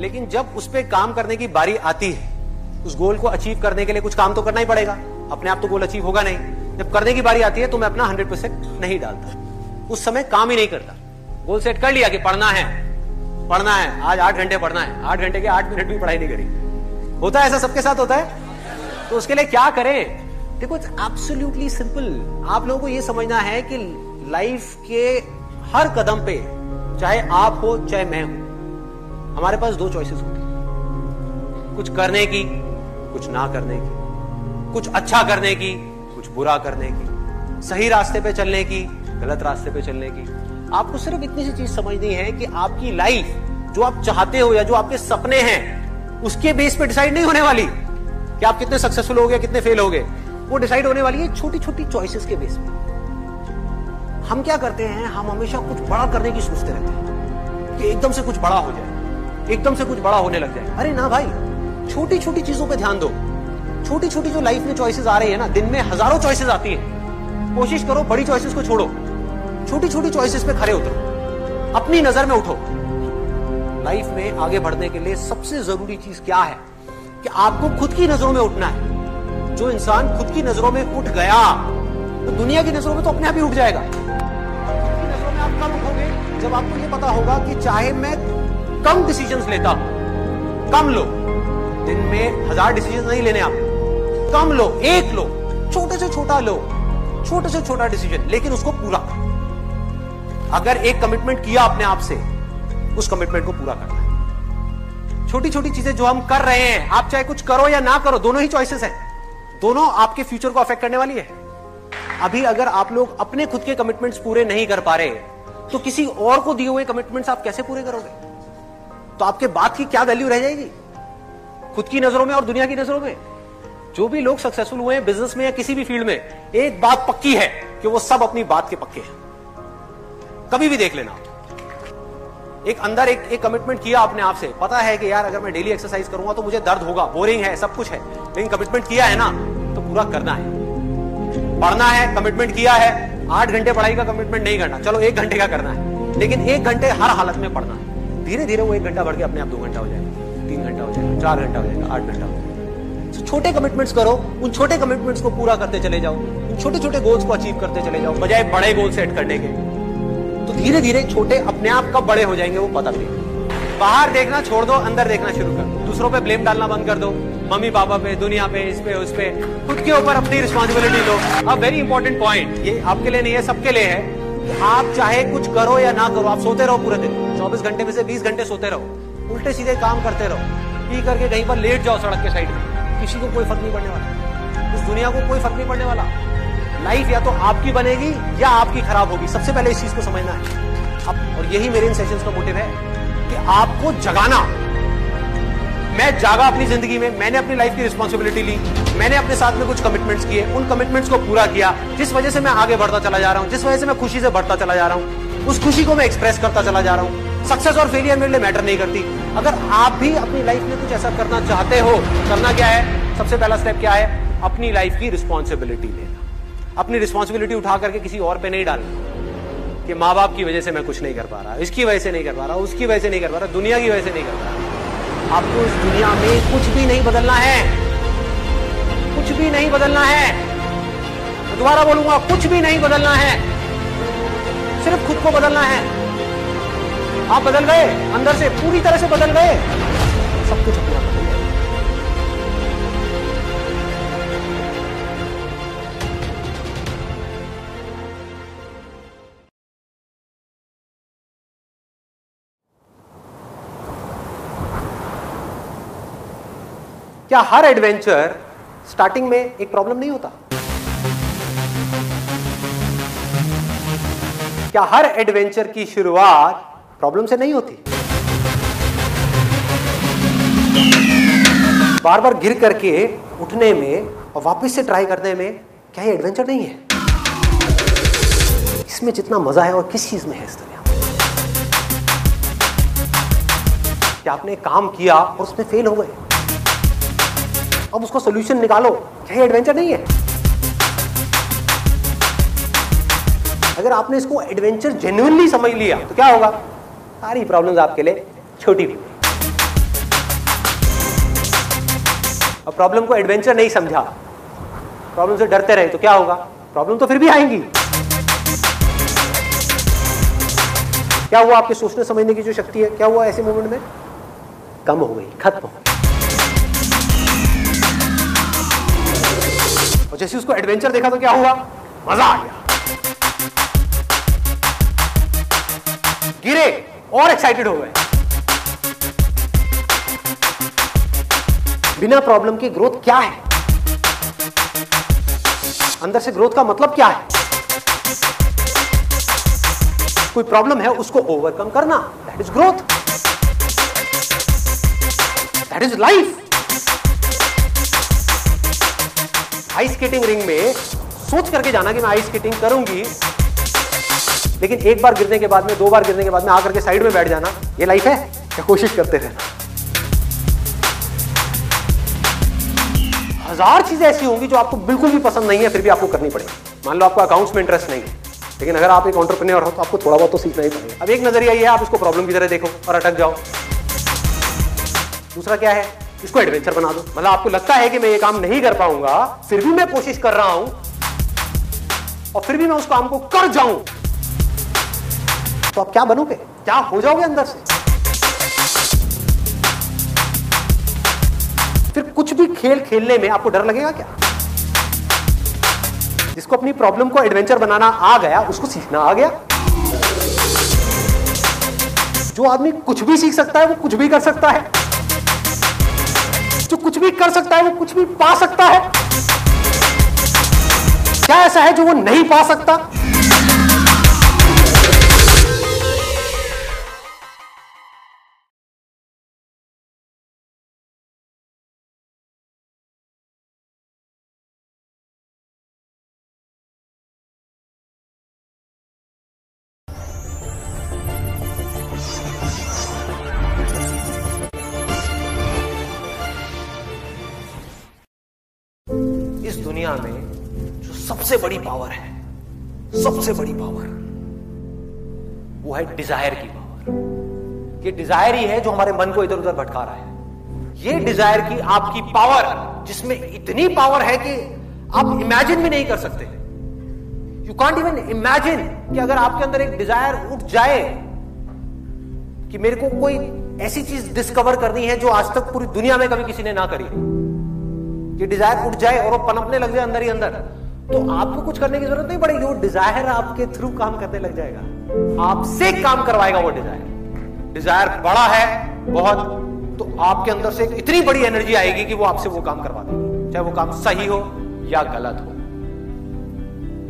लेकिन जब उस पर काम करने की बारी आती है, उस गोल को अचीव करने के लिए कुछ काम तो करना ही पड़ेगा। अपने आप तो गोल अचीव होगा नहीं। जब करने की बारी आती है तो मैं अपना हंड्रेड परसेंट नहीं डालता। उस समय काम ही नहीं करता। गोल सेट कर लिया कि पढ़ना है। पढ़ना है। आज आठ घंटे पढ़ना है। आठ घंटे के आठ मिनट भी पढ़ाई नहीं करी। होता है ऐसा सबके साथ होता है? तो उसके लिए क्या करें? देखो इट्स एब्सोल्युटली सिंपल आप लोगों को यह समझना है कि लाइफ के हर कदम पे, चाहे आप हो, चाहे मैं हूँ, हमारे पास दो चॉइसेस होती हैं। कुछ करने की, कुछ ना करने की। कुछ अच्छा करने की, कुछ बुरा करने की। सही रास्ते पे चलने की, गलत रास्ते पे चलने की। आपको सिर्फ़ इतनी सी चीज़ समझनी है कि आपकी लाइफ, जो आप चाहते हो या जो आपके सपने हैं, उसके बेस पे डिसाइड नहीं होने वाली। कि आप कितने सक्सेसफुल हो गए कितने फेल हो गए वो डिसाइड होने वाली है छोटी छोटी चॉइसेस के बेस पे। हम क्या करते हैं, हम हमेशा कुछ बड़ा करने की सोचते रहते हैं कि एकदम से कुछ बड़ा हो जाए, एकदम से कुछ बड़ा होने लग जाए। अरे ना भाई छोटी छोटी चीज़ों पे ध्यान दो। छोटी छोटी जो लाइफ में चॉइसेस आ रही है ना, दिन में हज़ारों चॉइसेस आती है। कोशिश करो, बड़ी चॉइसेस को छोड़ो। छोटी छोटी चॉइसेस पे खड़े उतरो। अपनी नज़र में उठो। लाइफ में आगे बढ़ने के लिए सबसे ज़रूरी चीज़ क्या है? कि आपको खुद की नज़रों में उठना है। जो इंसान खुद की नज़रों में उठ गया तो दुनिया की नज़रों में तो अपने आप ही उठ जाएगा। कब उठोगे जब आपको ये पता होगा कि चाहे मैं कम डिसीजंस लेता हूँ, कम लो। दिन में हज़ार डिसीज़न नहीं लेने आप। कम लो, एक लो, छोटे से छोटा लो, छोटे से छोटा डिसीज़न लेकिन उसको पूरा अगर एक कमिटमेंट किया अपने आप से उस कमिटमेंट को पूरा करना है। छोटी छोटी चीज़ें जो हम कर रहे हैं, आप चाहे कुछ करो या ना करो, दोनों ही चॉइसेस हैं। दोनों आपके फ्यूचर को अफेक्ट करने वाली है। अभी अगर आप लोग अपने खुद के कमिटमेंट्स पूरे नहीं कर पा रहे तो किसी और को दिए हुए कमिटमेंट्स आप कैसे पूरे करोगे? तो आपके बात की क्या वैल्यू रह जाएगी? खुद की नज़रों में और दुनिया की नज़रों में? जो भी लोग सक्सेसफुल हुए हैं बिज़नेस में या किसी भी फ़ील्ड में, एक बात पक्की है कि वो सब अपनी बात के पक्के हैं। कभी भी देख लेना। एक अंदर एक एक कमिटमेंट किया अपने आप से पता है कि यार अगर मैं डेली एक्सरसाइज करूँगा तो मुझे दर्द होगा। बोरिंग है, सब कुछ है। लेकिन कमिटमेंट किया है ना तो पूरा करना है। पढ़ना है कमिटमेंट किया है, आठ घंटे पढ़ाई का कमिटमेंट नहीं करना। चलो, एक घंटे का करना है। लेकिन एक घंटे हर हालत में पढ़ना है। धीरे धीरे वो एक घंटा बढ़ के अपने आप दो घंटा हो जाएगा, तीन घंटा हो जाएगा, चार घंटा हो जाएगा, आठ घंटा हो जाएगा। तो छोटे कमिटमेंट्स करो, उन छोटे कमिटमेंट्स को पूरा करते चले जाओ, उन छोटे छोटे गोल्स को अचीव करते चले जाओ, बजाय बड़े गोल सेट करने के। तो धीरे धीरे छोटे अपने आप कब बड़े हो जाएँगे वो पता नहीं। बाहर देखना छोड़ दो, अंदर देखना शुरू कर दो। दूसरों पे ब्लेम डालना बंद कर दो। मम्मी पापा पे, दुनिया पे, इस पे, उस पे। खुद के ऊपर अपनी रिस्पॉन्सिबिलिटी लो। अब वेरी इंपॉर्टेंट पॉइंट ये आपके लिए नहीं है, सबके लिए है। आप चाहे कुछ करो या ना करो, आप सोते रहो पूरे दिन। चौबीस घंटे में से बीस घंटे सोते रहो। उल्टे सीधे काम करते रहो। पी करके कहीं पर लेट जाओ सड़क के साइड में। किसी को कोई फ़र्क नहीं पड़ने वाला। इस दुनिया को कोई फ़र्क नहीं पड़ने वाला। लाइफ या तो आपकी बनेगी या आपकी खराब होगी। सबसे पहले इस चीज़ को समझना है। अब, और यही मेरे इन सेशंस का मोटिव है कि आपको जगाना। मैं जागा अपनी ज़िंदगी में, मैंने अपनी लाइफ की रिस्पॉन्सिबिलिटी ली, मैंने अपने साथ में कुछ कमिटमेंट्स किए, उन कमिटमेंट्स को पूरा किया, जिस वजह से मैं आगे बढ़ता चला जा रहा हूँ, जिस वजह से मैं खुशी से बढ़ता चला जा रहा हूँ, उस खुशी को मैं एक्सप्रेस करता चला जा रहा हूँ। सक्सेस और फेलियर मेरे लिए मैटर नहीं करती। अगर आप भी अपनी लाइफ में कुछ ऐसा करना चाहते हो, करना क्या है? सबसे पहला स्टेप क्या है? अपनी लाइफ की रिस्पॉन्सिबिलिटी लेना। अपनी रिस्पॉन्सिबिलिटी उठा करके किसी और पे नहीं डालना। कि माँ बाप की वजह से मैं कुछ नहीं कर पा रहा, इसकी वजह से नहीं कर पा रहा, उसकी वजह से नहीं कर पा रहा, दुनिया की वजह से नहीं कर पा रहा। आपको इस दुनिया में कुछ भी नहीं बदलना है। कुछ भी नहीं बदलना है। दोबारा बोलूँगा, कुछ भी नहीं बदलना है। सिर्फ़ खुद को बदलना है। आप बदल गए, अंदर से पूरी तरह से बदल गए। सब कुछ अपने क्या हर एडवेंचर स्टार्टिंग में एक प्रॉब्लम नहीं होता? क्या हर एडवेंचर की शुरुआत प्रॉब्लम से नहीं होती? बार बार गिर करके उठने में और वापस से ट्राई करने में क्या ये एडवेंचर नहीं है? इसमें जितना मज़ा है और किस चीज़ में है इस दुनिया क्या आपने काम किया और उसमें फेल हो गए? अब उसको सोल्यूशन निकालो। क्या एडवेंचर नहीं है। अगर आपने इसको एडवेंचर जेन्युइनली समझ लिया तो क्या होगा? सारी प्रॉब्लम्स आपके लिए छोटी हुई और प्रॉब्लम को एडवेंचर नहीं समझा। प्रॉब्लम से डरते रहे तो क्या होगा? प्रॉब्लम तो फिर भी आएँगी। क्या हुआ आपके सोचने समझने की जो शक्ति है? क्या हुआ ऐसे मोमेंट में? कम हो गई, खत्म हो गई। और जैसे उसको एडवेंचर देखा तो क्या हुआ? मज़ा आ गया। गिरे और एक्साइटेड हो गए। बिना प्रॉब्लम के ग्रोथ क्या है? अंदर से ग्रोथ का मतलब क्या है? कोई प्रॉब्लम है उसको ओवरकम करना। That is growth that is life ice skating ring में सोच करके जाना कि मैं आइस स्केटिंग करूँगी। लेकिन एक बार गिरने के बाद में, दो बार गिरने के बाद में आकर के साइड में बैठ जाना, ये लाइफ है? या कोशिश करते रहना हज़ार चीज़ें ऐसी होंगी जो आपको बिल्कुल भी पसंद नहीं है, फिर भी आपको करनी पड़ेगी। मान लो आपको अकाउंट्स में इंटरेस्ट नहीं है, लेकिन अगर आप एक ऑन्टरप्रेन्योर हो तो आपको थोड़ा बहुत तो सीखना ही पड़ेगा। अब एक नज़रिया ये है, आप इसको प्रॉब्लम की तरह देखो और अटक जाओ। दूसरा क्या है? इसको एडवेंचर बना दो। मतलब आपको लगता है कि मैं ये काम नहीं कर पाऊँगा, फिर भी मैं कोशिश कर रहा हूँ, और फिर भी मैं उस काम को कर जाऊँ। तो आप क्या बनोगे? क्या हो जाओगे अंदर से? फिर कुछ भी खेल खेलने में आपको डर लगेगा क्या? जिसको अपनी प्रॉब्लम को एडवेंचर बनाना आ गया, उसको सीखना आ गया। जो आदमी कुछ भी सीख सकता है, वो कुछ भी कर सकता है। जो कुछ भी कर सकता है, वो कुछ भी पा सकता है। क्या ऐसा है जो वो नहीं पा सकता? दुनिया में जो सबसे बड़ी पावर है, सबसे बड़ी पावर वो है डिज़ायर की पावर ये डिज़ायर ही है जो हमारे मन को इधर उधर भटका रहा है. ये डिज़ायर की आपकी पावर जिसमें इतनी पावर है कि आप इमेजिन भी नहीं कर सकते. यू कांट इवन इमेजिन कि अगर आपके अंदर एक डिज़ायर उठ जाए कि मेरे को कोई ऐसी चीज़ डिस्कवर करनी है जो आज तक पूरी दुनिया में कभी किसी ने ना करी ये डिज़ायर उठ जाए और वो पनपने लग जाए अंदर ही अंदर। तो आपको कुछ करने की ज़रूरत नहीं पड़ेगी, वो डिज़ायर आपके थ्रू काम करने लग जाएगा। आपसे काम करवाएगा वो डिज़ायर डिज़ायर बड़ा है, बहुत तो आपके अंदर से इतनी बड़ी एनर्जी आएगी कि वो आपसे वो काम करवा देगी, चाहे वो काम सही हो या गलत हो।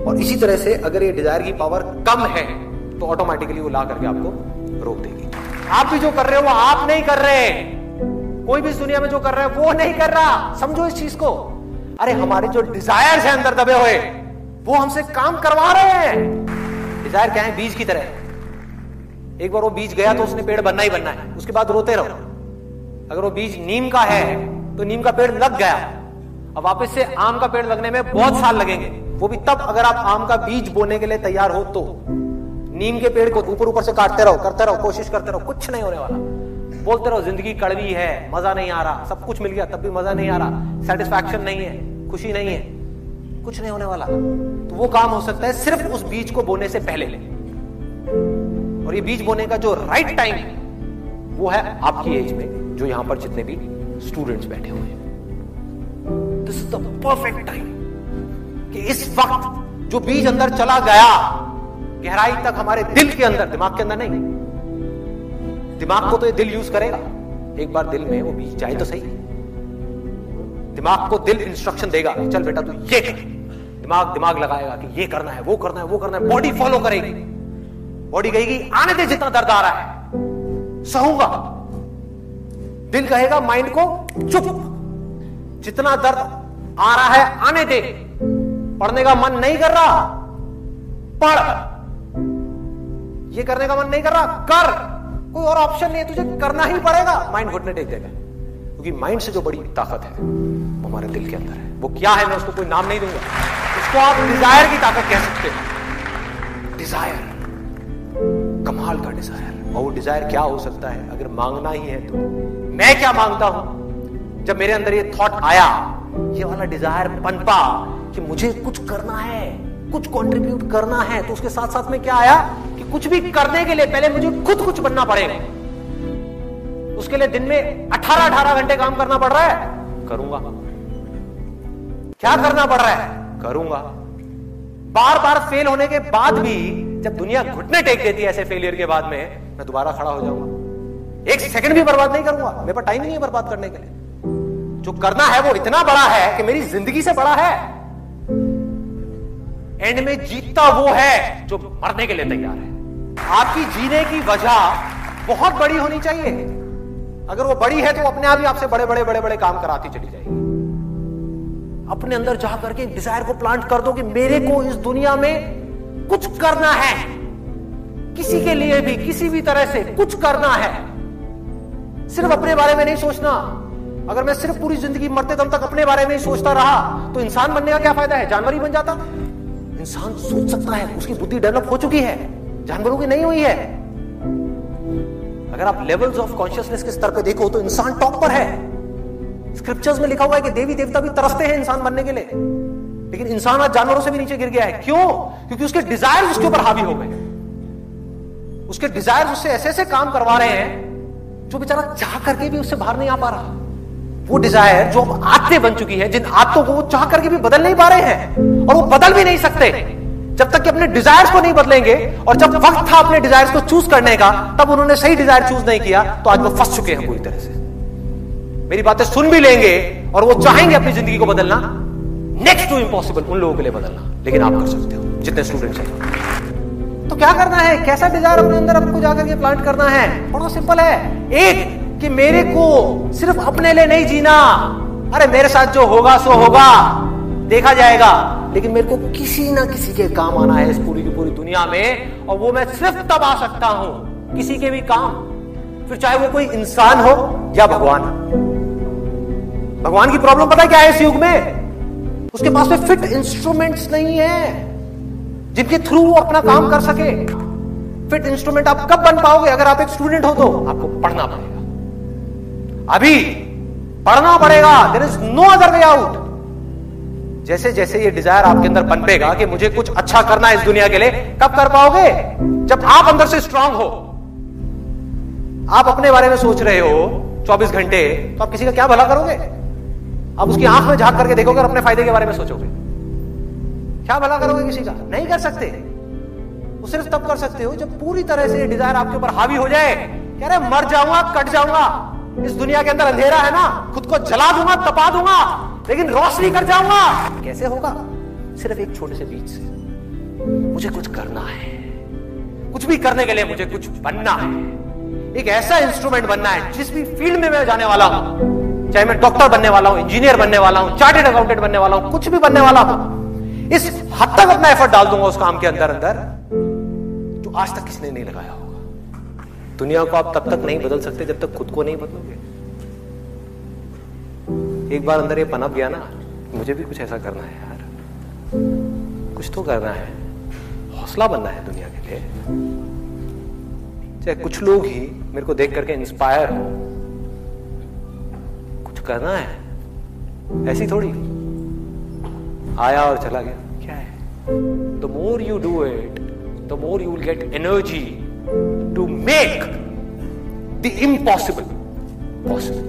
और इसी तरह से अगर ये डिज़ायर की पावर कम है तो ऑटोमेटिकली वो ला करके आपको रोक देगी। आप भी जो कर रहे हो, वो आप नहीं कर रहे। कोई भी इस दुनिया में जो कर रहा है, वो नहीं कर रहा। समझो इस चीज़ को। अरे, हमारे जो डिज़ायर है अंदर दबे हुए, वो हमसे काम करवा रहे हैं। डिज़ायर क्या है? बीज की तरह। एक बार वो बीज गया तो उसने पेड़ बनना ही बनना है। उसके बाद रोते रहो। अगर वो बीज नीम का है तो नीम का पेड़ लग गया। अब वापस से आम का पेड़ लगने में बहुत साल लगेंगे। वो भी तब अगर आप आम का बीज बोने के लिए तैयार हो तो। नीम के पेड़ को ऊपर ऊपर से काटते रहो, करते रहो, कोशिश करते रहो, कुछ नहीं होने वाला। बोलते रहो, ज़िंदगी कड़वी है, मज़ा नहीं आ रहा। सब कुछ मिल गया, तब भी मज़ा नहीं आ रहा। सेटिस्फैक्शन नहीं है, खुशी नहीं है। कुछ नहीं होने वाला। तो वो काम हो सकता है, सिर्फ़ उस बीज को बोने से पहले ले। और ये बीज बोने का जो राइट टाइम वो है आपकी एज में, जो यहाँ पर जितने भी स्टूडेंट्स बैठे हुए हैं। This is the perfect time कि इस वक्त जो बीज अंदर चला गया, गहराई तक हमारे दिल के अंदर, दिमाग के अंदर नहीं दिमाग को तो ये दिल यूज़ करेगा। एक बार दिल में वो बीज जाए तो सही। दिमाग को दिल इंस्ट्रक्शन देगा, चल बेटा तू ये कर। दिमाग दिमाग लगाएगा कि ये करना है, वो करना है, वो करना है बॉडी फॉलो करेगी। बॉडी कहेगी, आने दे जितना दर्द आ रहा है। सहूँगा। दिल कहेगा माइंड को चुप। जितना दर्द आ रहा है, आने दे। पढ़ने का मन नहीं कर रहा, पढ़। ये करने का मन नहीं कर रहा, कर। कोई और ऑप्शन नहीं है, तुझे करना ही पड़ेगा। माइंड घुटने टेक देगा। क्योंकि माइंड से जो बड़ी ताकत है, वो हमारे दिल के अंदर है। वो क्या है, मैं उसको कोई नाम नहीं दूँगा। उसको आप डिज़ायर की ताकत कह सकते हैं। डिज़ायर कमाल का डिज़ायर और वो डिज़ायर क्या हो सकता है? अगर मांगना ही है तो। मैं क्या माँगता हूँ? जब मेरे अंदर ये थॉट आया, ये वाला डिज़ायर पनपा कि मुझे कुछ करना है। कुछ कंट्रीब्यूट करना है तो उसके साथ साथ में क्या आया कि कुछ भी करने के लिए पहले मुझे खुद कुछ बनना पड़ेगा। उसके लिए दिन में 18 18 घंटे काम करना पड़ रहा है। करूँगा। क्या करना पड़ रहा है? करूँगा। बार बार फेल होने के बाद भी जब दुनिया घुटने टेक देती है ऐसे फेलियर के बाद में मैं दोबारा खड़ा हो जाऊँगा। एक सेकंड भी बर्बाद नहीं करूँगा। मेरे पास टाइम नहीं है बर्बाद करने के लिए। जो करना है वो इतना बड़ा है कि मेरी ज़िंदगी से बड़ा है। एंड में जीतता वो है जो मरने के लिए तैयार है। आपकी जीने की वजह बहुत बड़ी होनी चाहिए। अगर वो बड़ी है तो अपने आप ही आपसे बड़े बड़े बड़े बड़े काम कराती चली जाएगी। अपने अंदर जा करके डिज़ायर को प्लांट कर दो कि मेरे को इस दुनिया में कुछ करना है। किसी के लिए भी, किसी भी तरह से कुछ करना है। सिर्फ़ अपने बारे में नहीं सोचना। अगर मैं सिर्फ़ पूरी ज़िंदगी मरते दम तक अपने बारे में ही सोचता रहा तो इंसान बनने का क्या फ़ायदा है? जानवर ही बन जाता। इंसान सोच सकता है, उसकी बुद्धि डेवलप हो चुकी है। जानवरों की नहीं हुई है। अगर आप लेवल्स ऑफ़ कॉन्शियसनेस के स्तर पे देखो तो इंसान टॉप पर है। स्क्रिप्चर्स में लिखा हुआ है कि देवी देवता भी तरसते हैं इंसान बनने के लिए। लेकिन इंसान आज जानवरों से भी नीचे गिर गया है। क्यों? क्योंकि उसके डिज़ायर उसके ऊपर हावी हो गए। उसके डिज़ायर उससे ऐसे ऐसे काम करवा रहे हैं, जो बेचारा चाह करके भी उससे बाहर नहीं आ पा रहा। वो डिज़ायर जो आदतें बन चुकी है, जिन आदतों को वो चाह करके भी बदल नहीं पा रहे हैं और वो बदल भी नहीं सकते। जब तक कि अपने डिजायर्स को नहीं बदलेंगे और जब वक्त था अपने डिजायर्स को चूज़ करने का, तब उन्होंने सही डिज़ायर चूज़ नहीं किया तो आज वो फंस चुके हैं पूरी तरह से। मेरी बातें सुन भी लेंगे और वो चाहेंगे अपनी ज़िंदगी को बदलना। नेक्स्ट टू इंपॉसिबल उन लोगों के लिए बदलना। लेकिन आप कर सकते हो, जितने स्टूडेंट्स हैं। तो क्या करना है? कैसा डिज़ायर अपने अंदर आपको जाकर के प्लांट करना है? बड़ा सिंपल है। एक कि मेरे को सिर्फ़ अपने लिए नहीं जीना। अरे, मेरे साथ जो होगा, सो होगा। देखा जाएगा। लेकिन मेरे को किसी ना किसी के काम आना है इस पूरी की पूरी दुनिया में, और वो मैं सिर्फ़ तब आ सकता हूँ किसी के भी काम। फिर चाहे वो कोई इंसान हो या भगवान। हो भगवान की प्रॉब्लम पता क्या है इस युग में? उसके पास में फिट इंस्ट्रूमेंट्स नहीं है, जिनके थ्रू वो अपना काम कर सके। फिट इंस्ट्रूमेंट आप कब बन पाओगे? अगर आप एक स्टूडेंट हो तो आपको पढ़ना पड़ेगा। अभी पढ़ना पड़ेगा there is no other way out जैसे जैसे ये डिज़ायर आपके अंदर पनपेगा कि मुझे कुछ अच्छा करना है इस दुनिया के लिए, कब कर पाओगे? जब आप अंदर से स्ट्रांग हो। आप अपने बारे में सोच रहे हो 24 घंटे तो आप किसी का क्या भला करोगे? आप उसकी आँख में झाँक करके देखोगे और अपने फ़ायदे के बारे में सोचोगे। क्या भला करोगे किसी का? नहीं कर सकते। वो सिर्फ़ तब कर सकते हो जब पूरी तरह से डिज़ायर आपके ऊपर हावी हो जाए। कह रहे मर जाऊँगा, कट जाऊँगा। इस दुनिया के अंदर अंधेरा है ना, खुद को जला दूँगा, तपा दूँगा, लेकिन रोशनी कर जाऊँगा। कैसे होगा? सिर्फ़ एक छोटे से बीच से। मुझे कुछ करना है। कुछ भी करने के लिए मुझे कुछ बनना है। एक ऐसा इंस्ट्रूमेंट बनना है, जिस भी फ़ील्ड में मैं जाने वाला हूँ। चाहे मैं डॉक्टर बनने वाला हूँ इंजीनियर बनने वाला हूँ चार्टेड अकाउंटेंट बनने वाला हूँ, कुछ भी बनने वाला हूँ। इस हद तक अपना एफर्ट डाल दूँगा उस काम के अंदर अंदर जो आज तक किसने नहीं लगाया हो। दुनिया को आप तब तक नहीं बदल सकते जब तक खुद को नहीं बदलोगे। एक बार अंदर ये पनप गया ना, मुझे भी कुछ ऐसा करना है यार। कुछ तो करना है। हौसला बनना है दुनिया के लिए। चाहे कुछ लोग ही मेरे को देख करके इंस्पायर हो। कुछ करना है। ऐसी थोड़ी। आया और चला गया। क्या है? The more you do it the more you will get energy to make the impossible possible.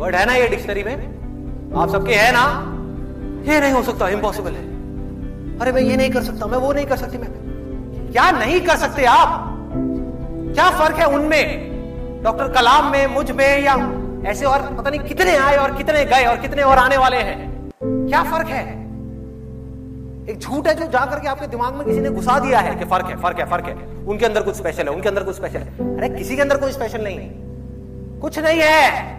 Word है ना ये डिक्शनरी में? आप सबके है ना? ये नहीं हो सकता इम्पॉसिबल है। अरे मैं ये नहीं कर सकता, मैं वो नहीं कर सकती, मैं क्या नहीं कर सकते आप? क्या फ़र्क है उनमें? डॉक्टर कलाम में, मुझमें, या ऐसे और पता नहीं कितने आए और कितने गए और कितने और आने वाले हैं? क्या फ़र्क है? एक झूठ है जो जाकर के आपके दिमाग में किसी ने घुसा दिया है कि फ़र्क है फ़र्क है फ़र्क है। उनके अंदर कुछ स्पेशल है, उनके अंदर कुछ स्पेशल है। अरे, किसी के अंदर कोई स्पेशल नहीं। कुछ नहीं है।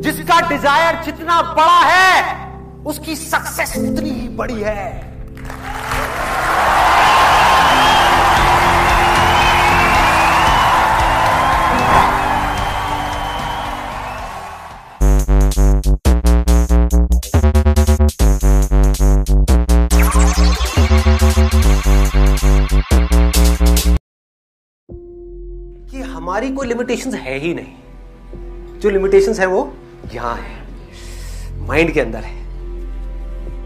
जिसका डिज़ायर जितना बड़ा है, उसकी सक्सेस उतनी ही बड़ी है। हमारी कोई लिमिटेशंस है ही नहीं। जो लिमिटेशंस है वो यहाँ है माइंड के अंदर है।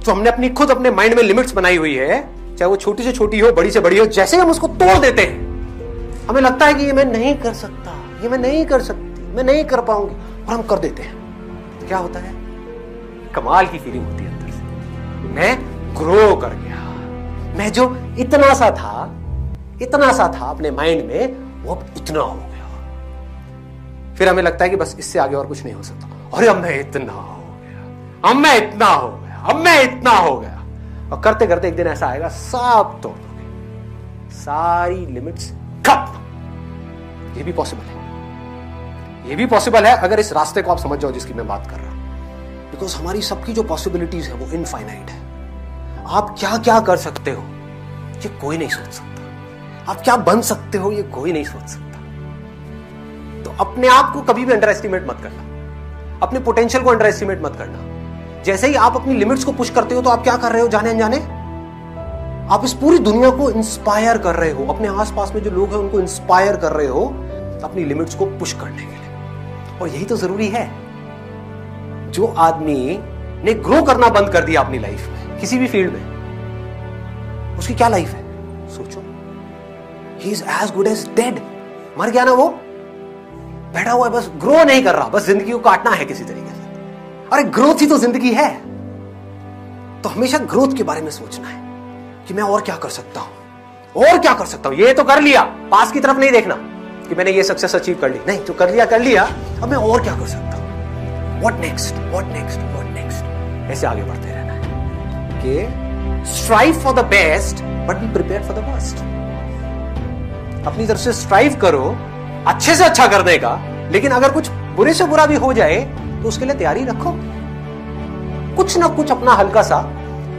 तो हमने अपनी, खुद अपने माइंड में लिमिट्स बनाई हुई है, चाहे वो छोटी से छोटी हो, बड़ी से बड़ी हो, जैसे हम उसको तोड़ देते हैं। हमें लगता है कि ये मैं नहीं कर सकता, ये मैं नहीं कर सकती, मैं नहीं कर पाऊँगी, और हम कर देते हैं। तो क्या होता है? कमाल की फीलिंग होती है अंदर से। मैं ग्रो कर गया। मैं जो इतना सा था, इतना सा था अपने माइंड में, वो अब इतना हो गया। फिर हमें लगता है कि बस इससे आगे और कुछ नहीं हो सकता। अरे, अब मैं इतना हो गया। अब मैं इतना हो गया। अब मैं इतना हो गया। और करते करते एक दिन ऐसा आएगा, सब तोड़ दोगे। सारी लिमिट्स कप ये भी पॉसिबल है। ये भी पॉसिबल है, अगर इस रास्ते को आप समझ जाओ जिसकी मैं बात कर रहा हूँ। बिकॉज़ हमारी सबकी जो पॉसिबिलिटीज है, वो इनफाइनाइट है। आप क्या क्या कर सकते हो, ये कोई नहीं सोच सकता। आप क्या बन सकते हो, ये कोई नहीं सोच सकता। अपने आप को कभी भी अंडर एस्टिमेट मत करना। अपने पोटेंशियल को अंडर एस्टिमेट मत करना। जैसे ही आप अपनी लिमिट्स को पुश करते हो तो आप क्या कर रहे हो जाने अनजाने? आप इस पूरी दुनिया को इंस्पायर कर रहे हो। अपने आसपास में जो लोग हैं, उनको इंस्पायर कर रहे हो अपनी लिमिट्स को पुश करने के लिए। और यही तो ज़रूरी है। जो आदमी ने ग्रो करना बंद कर दिया अपनी लाइफ में, किसी भी फ़ील्ड में, उसकी क्या लाइफ है? सोचो। He is as good as dead मर गया ना वो? बैठा हुआ है, बस ग्रो नहीं कर रहा, बस ज़िंदगी को काटना है किसी तरीके से। अरे ग्रोथ ही तो ज़िंदगी है। तो हमेशा ग्रोथ के बारे में सोचना है कि मैं और क्या कर सकता हूँ, और क्या कर सकता हूँ। ये तो कर लिया, पास की तरफ़ नहीं देखना कि मैंने ये सक्सेस अचीव कर ली। नहीं तो कर लिया कर लिया, अब मैं और क्या कर सकता हूँ? What next what next what next ऐसे आगे बढ़ते रहना है कि strive for the best but be prepare for the worst अपनी तरफ़ से स्ट्राइव करो, अच्छे से अच्छा करने का लेकिन अगर कुछ बुरे से बुरा भी हो जाए तो उसके लिए तैयारी रखो। कुछ ना कुछ अपना हल्का सा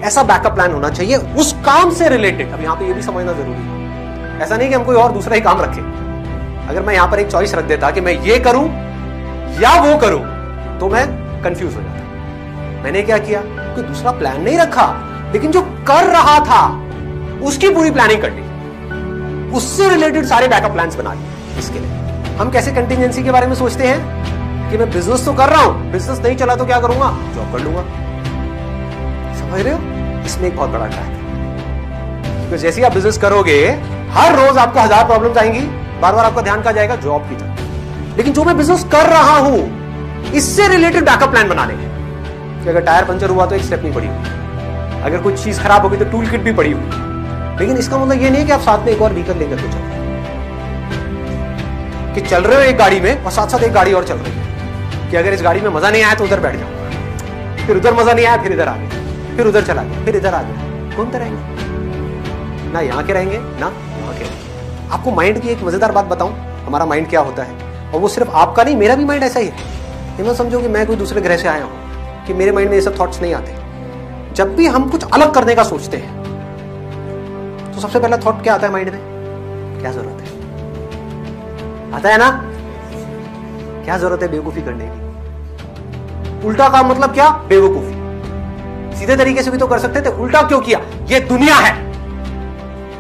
ऐसा बैकअप प्लान होना चाहिए, उस काम से रिलेटेड अब यहाँ पे ये भी समझना ज़रूरी है। ऐसा नहीं कि हम कोई और दूसरा ही काम रखें। अगर मैं यहाँ पर एक चॉइस रख देता कि मैं ये करूँ या वो करूँ तो मैं कंफ्यूज हो जाता। मैंने क्या किया? कोई दूसरा प्लान नहीं रखा, लेकिन जो कर रहा था, उसकी पूरी प्लानिंग कर ली। उससे रिलेटेड सारे बैकअप प्लान्स बना लिए। इसके लिए। हम कैसे कंटिजेंसी के बारे में सोचते हैं? कि मैं बिज़नेस तो कर रहा हूँ बिज़नेस नहीं चला तो क्या करूँगा? जॉब कर लूँगा। समझ रहे हो? इसमें एक बहुत बड़ा ट्रैक है। क्योंकि जैसे ही आप बिज़नेस करोगे, हर रोज आपको हज़ार प्रॉब्लम आएँगी। बार बार आपका ध्यान कहा जाएगा? जॉब की तरफ़। लेकिन जो मैं बिज़नेस कर रहा हूँ, इससे रिलेटेड बैकअप प्लान बनाने हैं कि अगर टायर पंचर हुआ तो एक स्टेप नहीं पड़ी। हुई अगर कोई चीज़ खराब होगी तो टूल किट भी पड़ी हुई लेकिन इसका मतलब ये नहीं कि आप साथ में एक और व्हीकल लेकर के चल। कि चल रहे हो एक गाड़ी में और साथ साथ एक गाड़ी और चल रही है कि अगर इस गाड़ी में मज़ा नहीं आया तो उधर बैठ जाऊँगा फिर उधर मज़ा नहीं आया, फिर इधर आ गया फिर उधर चला गया, फिर इधर आ गया। घूमते रहेंगे? ना यहाँ के रहेंगे, ना वहाँ के रहेंगे। आपको माइंड की एक मज़ेदार बात बताऊँ, हमारा माइंड क्या होता है? और वो सिर्फ़ आपका नहीं, मेरा भी माइंड ऐसा ही है। ये मत समझो कि मैं कोई दूसरे ग्रह से आया हूँ, कि मेरे माइंड में ये सब थॉट्स नहीं आते। जब भी हम कुछ अलग करने का सोचते हैं तो सबसे पहला थॉट क्या आता है माइंड में? क्या ज़रूरत है? आता है ना? क्या ज़रूरत है बेवकूफ़ी करने की? उल्टा काम मतलब क्या? बेवकूफ़ी। सीधे तरीके से भी तो कर सकते थे, उल्टा क्यों किया? ये दुनिया है।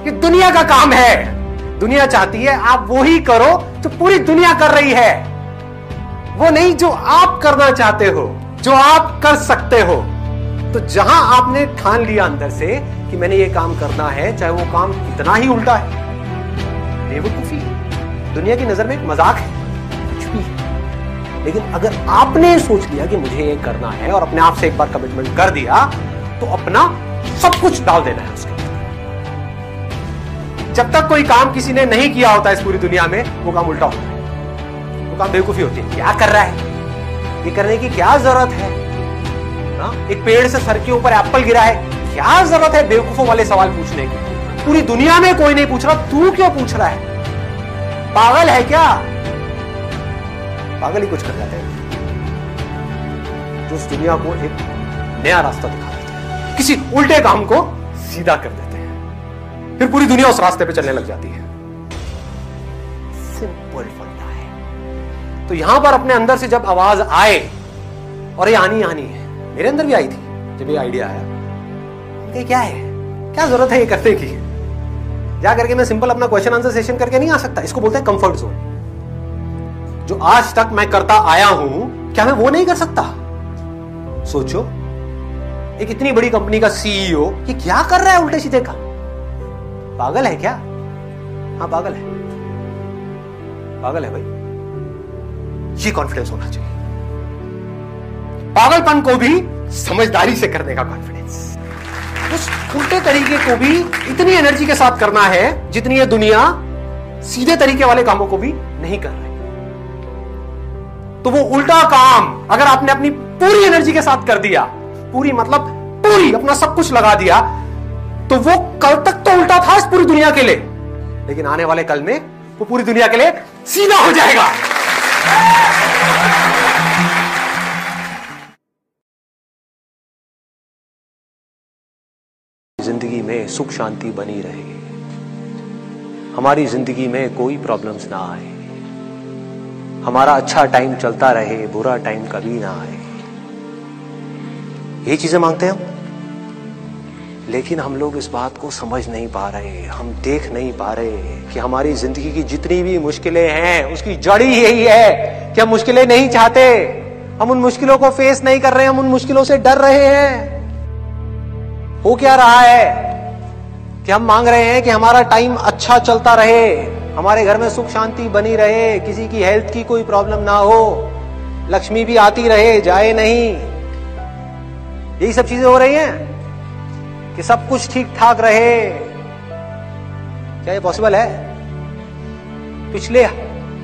ये दुनिया का काम है। दुनिया चाहती है, आप वो ही करो जो पूरी दुनिया कर रही है। वो नहीं जो आप करना चाहते हो, जो आप कर सकते हो। तो जहाँ आपने ठान लिया अंदर से कि मैंने ये काम करना है, चाहे वो काम कितना ही उल्टा है। बेवकूफ़ी दुनिया की नज़र में एक मज़ाक है। कुछ भी है। लेकिन अगर आपने सोच लिया कि मुझे ये करना है और अपने आप से एक बार कमिटमेंट कर दिया तो अपना सब कुछ डाल देना है उसके जब तक कोई काम किसी ने नहीं किया होता इस पूरी दुनिया में, वो काम उल्टा होता है। वो काम बेवकूफ़ी होती है। क्या कर रहा है? ये करने की क्या ज़रूरत है? ना? एक पेड़ से सर के ऊपर एप्पल गिरा है। क्या ज़रूरत है बेवकूफों वाले सवाल पूछने की? पूरी दुनिया में कोई नहीं पूछ रहा, तू क्यों पूछ रहा है? पागल है क्या? पागल ही कुछ कर जाते हैं। जो उस दुनिया को एक नया रास्ता दिखा देते हैं। किसी उल्टे काम को सीधा कर देते हैं। फिर पूरी दुनिया उस रास्ते पे चलने लग जाती है। सिंपल फंडा है। तो यहाँ पर अपने अंदर से जब आवाज़ आए, और ये आनी आनी है, मेरे अंदर भी आई थी, जब ये आइडिया आया। क्या है? क्या ज़रूरत है ये करने की? जा करके मैं सिंपल अपना क्वेश्चन आंसर सेशन करके नहीं आ सकता। इसको बोलते हैं कंफर्ट जोन जो आज तक मैं करता आया हूँ, क्या मैं वो नहीं कर सकता? सोचो। एक इतनी बड़ी कंपनी का सीईओ ये क्या कर रहा है उल्टे सीधे का? पागल है क्या? हाँ पागल है। पागल है भाई। ये कॉन्फिडेंस होना चाहिए। पागलपन को भी समझदारी से करने का कॉन्फिडेंस उस उल्टे तरीके को भी इतनी एनर्जी के साथ करना है जितनी ये दुनिया सीधे तरीके वाले कामों को भी नहीं कर रही। तो वो उल्टा काम अगर आपने अपनी पूरी एनर्जी के साथ कर दिया, पूरी मतलब पूरी अपना सब कुछ लगा दिया तो वो कल तक तो उल्टा था इस पूरी दुनिया के लिए। लेकिन आने वाले कल में वो पूरी दुनिया के लिए सीधा हो जाएगा। सुख शांति बनी रहे हमारी ज़िंदगी में कोई प्रॉब्लम्स ना आए। हमारा अच्छा टाइम चलता रहे, बुरा टाइम कभी ना आए। ये चीज़ें मांगते हैं लेकिन हम लोग इस बात को समझ नहीं पा रहे, हम देख नहीं पा रहे कि हमारी ज़िंदगी की जितनी भी मुश्किलें हैं, उसकी जड़ी यही है कि हम मुश्किलें नहीं चाहते। हम उन मुश्किलों को फेस नहीं कर रहे, हम उन मुश्किलों से डर रहे हैं। हो क्या रहा है? कि हम मांग रहे हैं कि हमारा टाइम अच्छा चलता रहे, हमारे घर में सुख शांति बनी रहे, किसी की हेल्थ की कोई प्रॉब्लम ना हो, लक्ष्मी भी आती रहे, जाए नहीं। यही सब चीज़ें हो रही हैं कि सब कुछ ठीक ठाक रहे। क्या ये पॉसिबल है? पिछले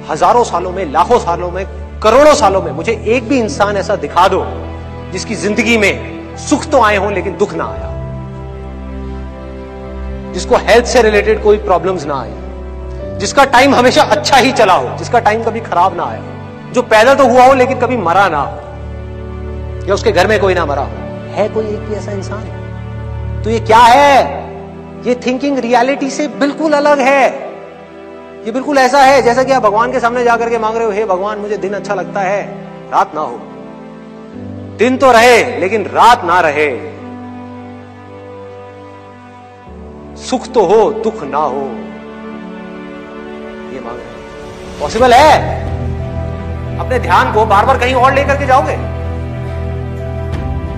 हज़ारों सालों में, लाखों सालों में, करोड़ों सालों में मुझे एक भी इंसान ऐसा दिखा दो जिसकी ज़िंदगी में सुख तो आए हों लेकिन दुख ना आया। जिसको हेल्थ से रिलेटेड कोई प्रॉब्लम्स ना आए। जिसका टाइम हमेशा अच्छा ही चला हो, जिसका टाइम कभी खराब ना आया जो पैदा तो हुआ हो, लेकिन कभी मरा ना हो। या उसके घर में कोई ना मरा हो। है कोई एक भी ऐसा इंसान? तो ये क्या है? ये थिंकिंग रियलिटी से बिल्कुल अलग है। ये बिल्कुल ऐसा है, जैसा कि आप भगवान के सामने जाकर के मांग रहे हो, हे भगवान, मुझे दिन अच्छा लगता है, रात ना हो। दिन तो रहे, लेकिन रात ना रहे। सुख तो हो, दुख ना हो। ये मांग रहे पॉसिबल है? अपने ध्यान को बार बार कहीं और लेकर के जाओगे?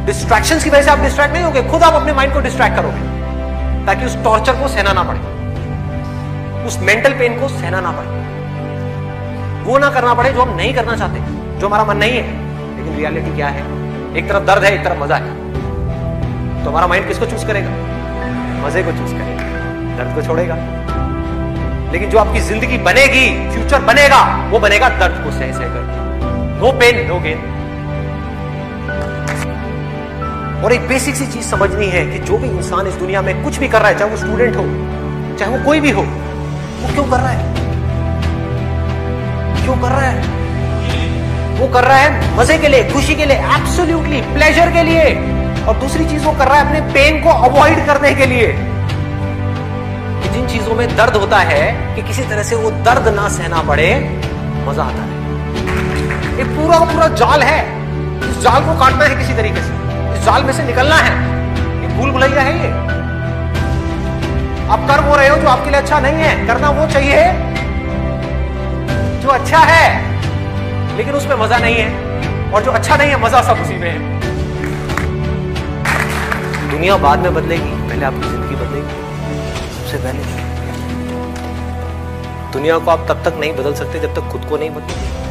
डिस्ट्रैक्शन की वजह से आप डिस्ट्रैक्ट नहीं होगे, खुद आप अपने माइंड को डिस्ट्रैक्ट करोगे, ताकि उस टॉर्चर को सहना ना पड़े। उस मेंटल पेन को सहना ना पड़े। वो ना करना पड़े जो हम नहीं करना चाहते, जो हमारा मन नहीं है। लेकिन रियलिटी क्या है? एक तरफ़ दर्द है, एक तरफ़ मज़ा है। तो हमारा माइंड किसको चूज़ करेगा? मज़े को चूज़ करेगा। दर्द को छोड़ेगा। लेकिन जो आपकी ज़िंदगी बनेगी, फ्यूचर बनेगा, वो बनेगा दर्द को सह सह कर नो पेन नो गेन और एक बेसिक सी चीज़ समझनी है कि जो भी इंसान इस दुनिया में कुछ भी कर रहा है, चाहे वो स्टूडेंट हो, चाहे वो कोई भी हो, वो क्यों कर रहा है? क्यों कर रहा है? वो कर रहा है मज़े के लिए, खुशी के लिए एब्सोल्युटली प्लेजर के लिए। और दूसरी चीज़ वो कर रहा है अपने पेन को अवॉइड करने के लिए। चीज़ों में दर्द होता है कि किसी तरह से वो दर्द ना सहना पड़े, मज़ा आता है। एक पूरा पूरा जाल है। इस जाल को काटना है किसी तरीके से। इस जाल में से निकलना है। ये भूल भुलैया है ये। आप कर वो रहे हो जो आपके लिए अच्छा नहीं है। करना वो चाहिए जो अच्छा है, लेकिन उसमें मज़ा नहीं है। और जो अच्छा नहीं है, मज़ा सब उसी में है। दुनिया बाद में बदलेगी, पहले आपकी ज़िंदगी बदलेगी। सबसे पहले दुनिया को आप तब तक नहीं बदल सकते जब तक खुद को नहीं बदलोगे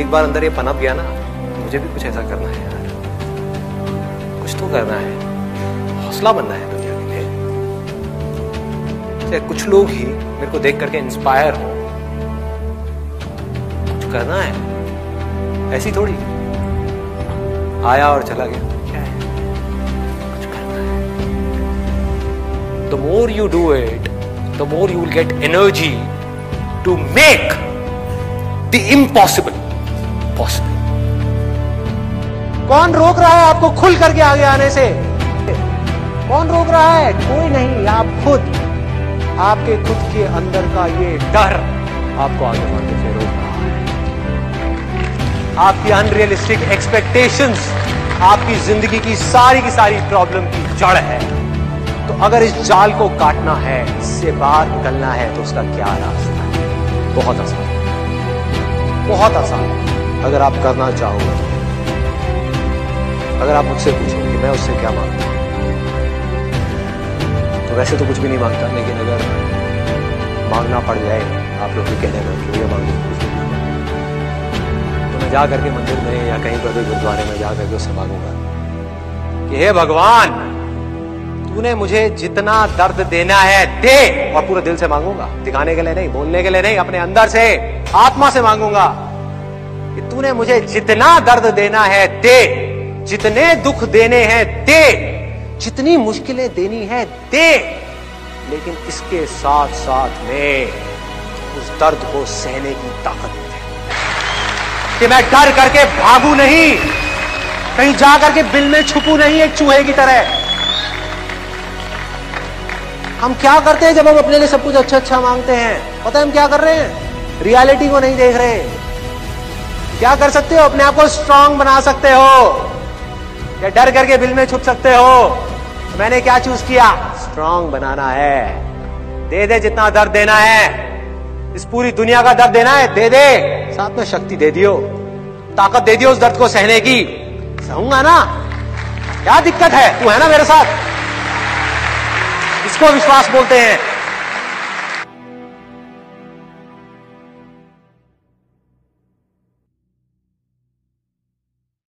एक बार अंदर ये पनप गया ना, मुझे भी कुछ ऐसा करना है यार। कुछ तो करना है। हौसला बनना है दुनिया के लिए कुछ लोग ही मेरे को देख करके इंस्पायर हो। कुछ करना है। ऐसी थोड़ी। आया और चला गया। क्या है? कुछ करना है। The more you will get energy to make the impossible possible कौन रोक रहा है आपको खुल करके आगे आने से? कौन रोक रहा है? कोई नहीं, आप खुद। आपके खुद के अंदर का ये डर आपको आगे बढ़ने से रोक रहा है आपकी अनरियलिस्टिक एक्सपेक्टेशंस आपकी ज़िंदगी की सारी की सारी प्रॉब्लम की जड़ है। अगर इस जाल को काटना है, इससे बाहर निकलना है तो उसका क्या रास्ता है? बहुत आसान। बहुत आसान। अगर आप करना चाहोगे अगर आप मुझसे पूछो कि मैं उससे क्या माँगता हूँ तो वैसे तो कुछ भी नहीं माँगता, लेकिन अगर मांगना पड़ जाए, आप लोग भी कहने में तो ये मांगो। तो मैं जा करके मंदिर में या कहीं पर भी गुरुद्वारे में जा करके उससे मांगूँगा कि हे भगवान तूने मुझे जितना दर्द देना है, दे। और पूरे दिल से मांगूँगा। दिखाने के लिए नहीं, बोलने के लिए नहीं, अपने अंदर से, आत्मा से मांगूँगा कि तूने मुझे जितना दर्द देना है, दे। जितने दुख देने हैं, दे। जितनी मुश्किलें देनी है, दे। लेकिन इसके साथ साथ में उस दर्द को सहने की ताकत दे कि मैं डर करके भागू नहीं। कहीं जा करके बिल में छुपू नहीं एक चूहे की तरह। हम क्या करते हैं जब हम अपने लिए सब कुछ अच्छा अच्छा मांगते हैं? पता है हम क्या कर रहे हैं? रियलिटी को नहीं देख रहे। क्या कर सकते हो? अपने आप को स्ट्रांग बना सकते हो। या डर करके बिल में छुप सकते हो। तो मैंने क्या चूज़ किया? स्ट्रांग बनाना है। दे दे जितना दर्द देना है। इस पूरी दुनिया का दर्द देना है। दे दे। साथ में शक्ति दे दियो। ताकत दे दियो उस दर्द को सहने की। सहूँगा ना? क्या दिक्कत है? तू है ना मेरे साथ? इसको विश्वास बोलते हैं।